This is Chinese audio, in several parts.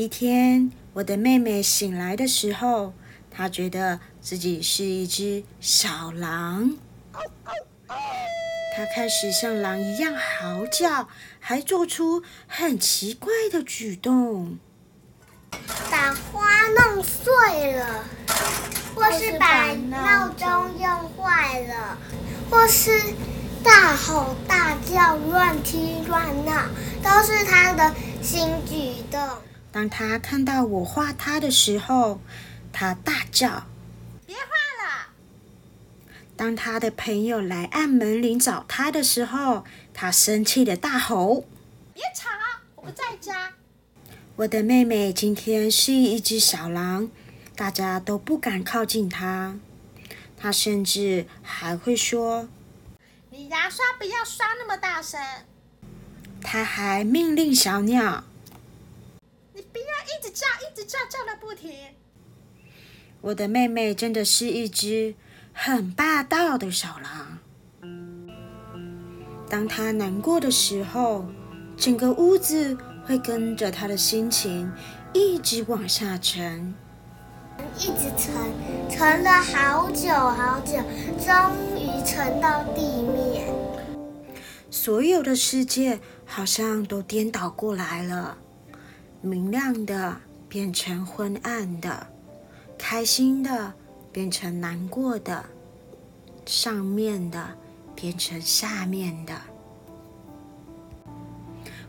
一天，我的妹妹醒来的时候，她觉得自己是一只小狼。她开始像狼一样嚎叫，还做出很奇怪的举动，把花弄碎了，或是把闹钟用坏了，或是大吼大叫、乱踢乱闹，都是她的新举动。当他看到我画他的时候，他大叫。别画了当他的朋友来按门铃找他的时候，他生气的大吼：“别吵，我不在家。”我的妹妹今天是一只小狼，大家都不敢靠近她。她甚至还会说：“你牙刷不要刷那么大声。”她还命令小鸟：“你不要一直叫，一直叫，叫个不停。”我的妹妹真的是一只。很霸道的小狼。当她难过的时候，整个屋子会跟着她的心情一直往下沉，一直沉，沉了好久好久，终于沉到地面。所有的世界好像都颠倒过来了，明亮的变成昏暗的，开心的。变成难过的，上面的变成下面的。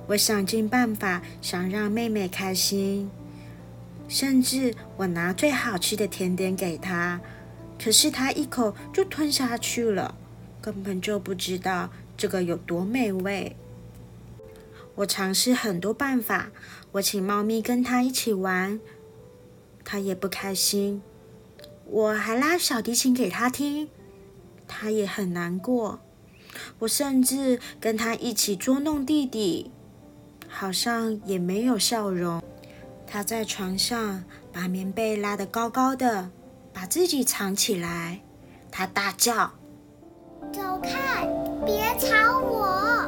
我想尽办法想让妹妹开心，甚至我拿最好吃的甜点给她，可是她一口就吞下去了，根本就不知道这个有多美味。我尝试很多办法，我请猫咪跟她一起玩，她也不开心。我还拉小提琴给他听，他也很难过。我甚至跟他一起捉弄弟弟，好像也没有笑容。他在床上把棉被拉得高高的，把自己藏起来。他大叫：“走开，别吵我！”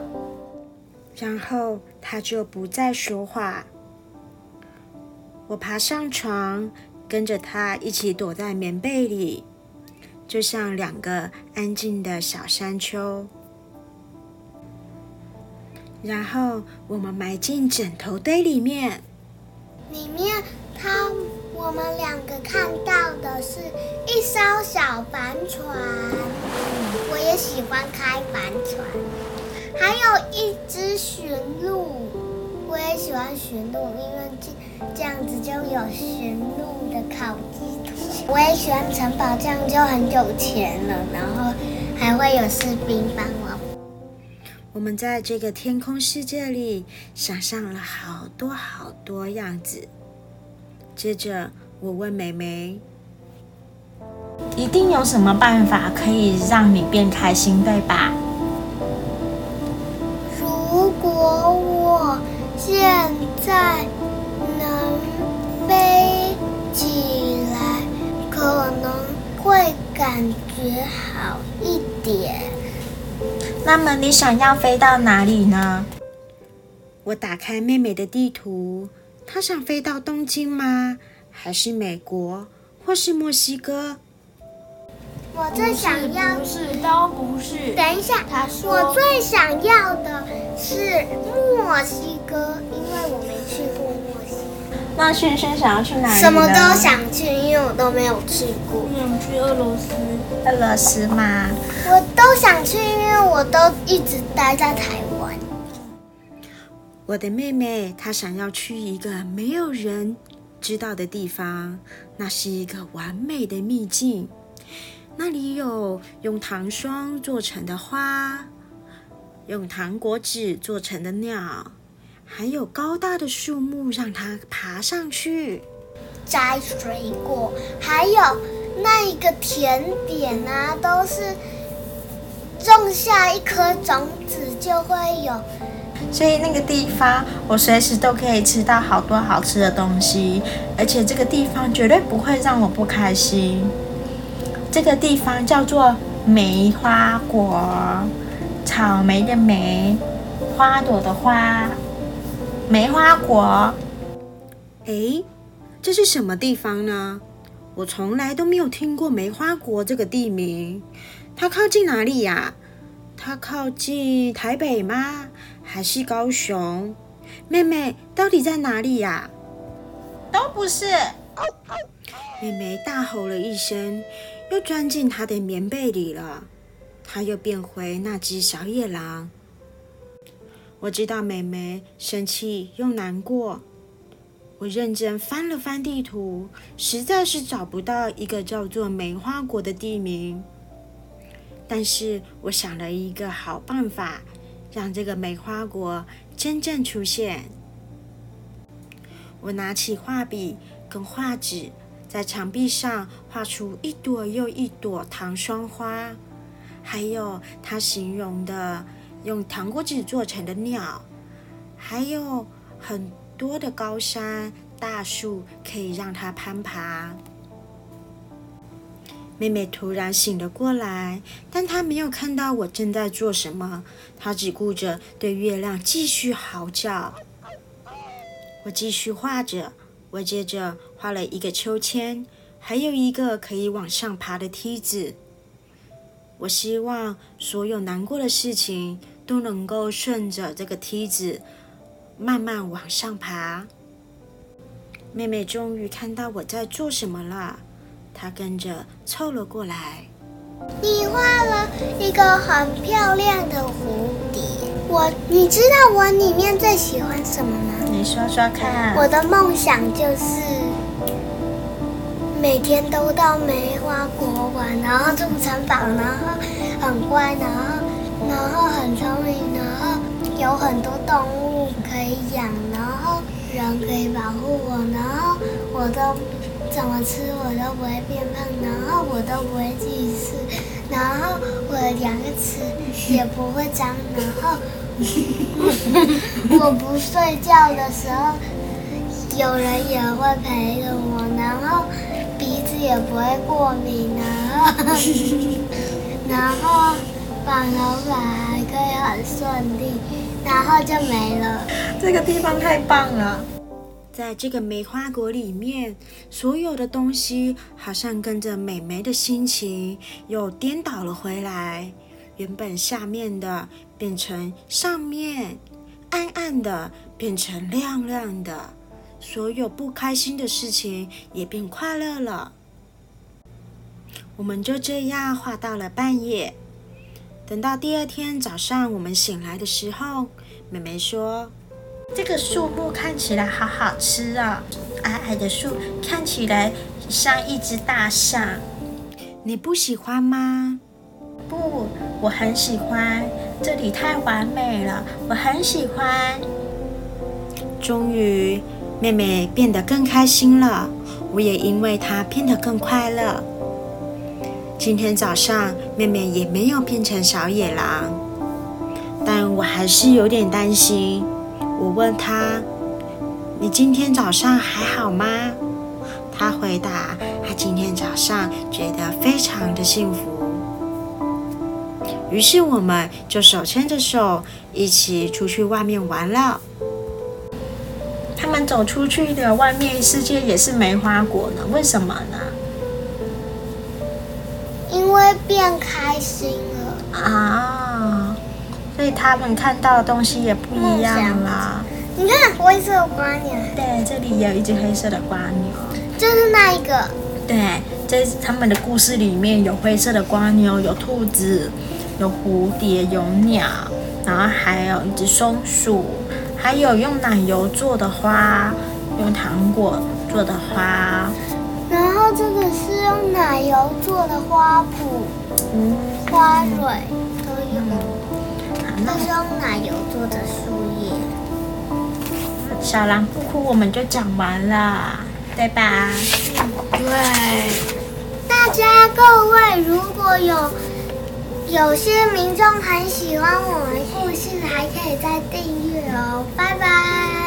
然后他就不再说话。我爬上床。跟着他一起躲在棉被里，就像两个安静的小山丘。然后我们埋进枕头堆里面。里面，他我们两个看到的是一艘小帆船。我也喜欢开帆船。还有一只驯鹿，我也喜欢驯鹿，因为这这样子就有驯鹿。的烤鸡腿，我也喜欢城堡，这样就很有钱了。然后还会有士兵帮我。我们在这个天空世界里想象了好多好多样子。接着我问美眉：“一定有什么办法可以让你变开心，对吧？”现在能飞。起来可能会感觉好一点。那么你想要飞到哪里呢？我打开妹妹的地图，她想飞到东京吗？还是美国，或是墨西哥？我最想要不是都不是。等一下，他说我最想要的是墨西哥，因为我没去过墨西哥。那轩轩想要去哪里？什么都想去，因为我都没有去过。想去俄罗斯？俄罗斯吗？我都想去，因为我都一直待在台湾。我的妹妹她想要去一个没有人知道的地方，那是一个完美的秘境。那里有用糖霜做成的花，用糖果纸做成的鸟。还有高大的树木让它爬上去摘水果，还有那一个甜点啊，都是种下一颗种子就会有。所以那个地方，我随时都可以吃到好多好吃的东西，而且这个地方绝对不会让我不开心。这个地方叫做梅花果，草莓的梅，花朵的花，梅花国。诶，这是什么地方呢？我从来都没有听过梅花国这个地名。它靠近哪里呀？它靠近台北吗？还是高雄？妹妹到底在哪里呀？都不是。妹妹大吼了一声，又钻进她的棉被里了。她又变回那只小野狼。我知道妹妹生气又难过。我认真翻了翻地图，实在是找不到一个叫做梅花国的地名。但是我想了一个好办法，让这个梅花国真正出现。我拿起画笔跟画纸，在墙壁上画出一朵又一朵糖霜花，还有他形容的用糖果纸做成的鸟，还有很多的高山大树可以让它攀爬。妹妹突然醒了过来，但她没有看到我正在做什么，她只顾着对月亮继续嚎叫。我继续画着，我接着画了一个秋千，还有一个可以往上爬的梯子。我希望所有难过的事情都能够顺着这个梯子慢慢往上爬。妹妹终于看到我在做什么了，她跟着凑了过来。你画了一个很漂亮的蝴蝶，我，你知道我里面最喜欢什么吗？你说说看。我的梦想就是每天都到梅花国玩，然后住城堡，然后很乖，然后然后很聪明，然后有很多动物可以养，然后人可以保护我，然后我都怎么吃我都不会变胖，然后我都不会自己吃，然后我的两个齿也不会脏，然后。我不睡觉的时候，有人也会陪着我，然后鼻子也不会过敏，然后然后绑头发还可以很顺利，然后就没了。这个地方太棒了，在这个梅花国里面，所有的东西好像跟着美眉的心情又颠倒了回来。原本下面的变成上面，暗暗的变成亮亮的，所有不开心的事情也变快乐了。我们就这样画到了半夜。等到第二天早上，我们醒来的时候，妹妹说：“这个树木看起来好好吃啊！矮矮的树看起来像一只大象，你不喜欢吗？”不，我很喜欢，这里太完美了，我很喜欢。终于，妹妹变得更开心了，我也因为她变得更快乐。今天早上，妹妹也没有变成小野狼，但我还是有点担心。我问她：“你今天早上还好吗？”她回答：“她今天早上觉得非常的幸福。”于是我们就手牵着手一起出去外面玩了。他们走出去的外面世界也是梅花果呢？为什么呢？因为变开心了啊！所以他们看到的东西也不一样啦。你看灰色的瓜牛，对，这里有一只黑色的瓜牛，就是那一个。对，在他们的故事里面有灰色的瓜牛，有兔子。有蝴蝶，有鸟，然后还有一只松鼠，还有用奶油做的花，用糖果做的花。然后这个是用奶油做的花圃，嗯，花蕊都有。这是用奶油做的树叶。小狼不哭，我们就讲完了，对吧？对。大家各位，如果有。有些民众很喜欢我们故事，还可以再订阅哦，拜拜。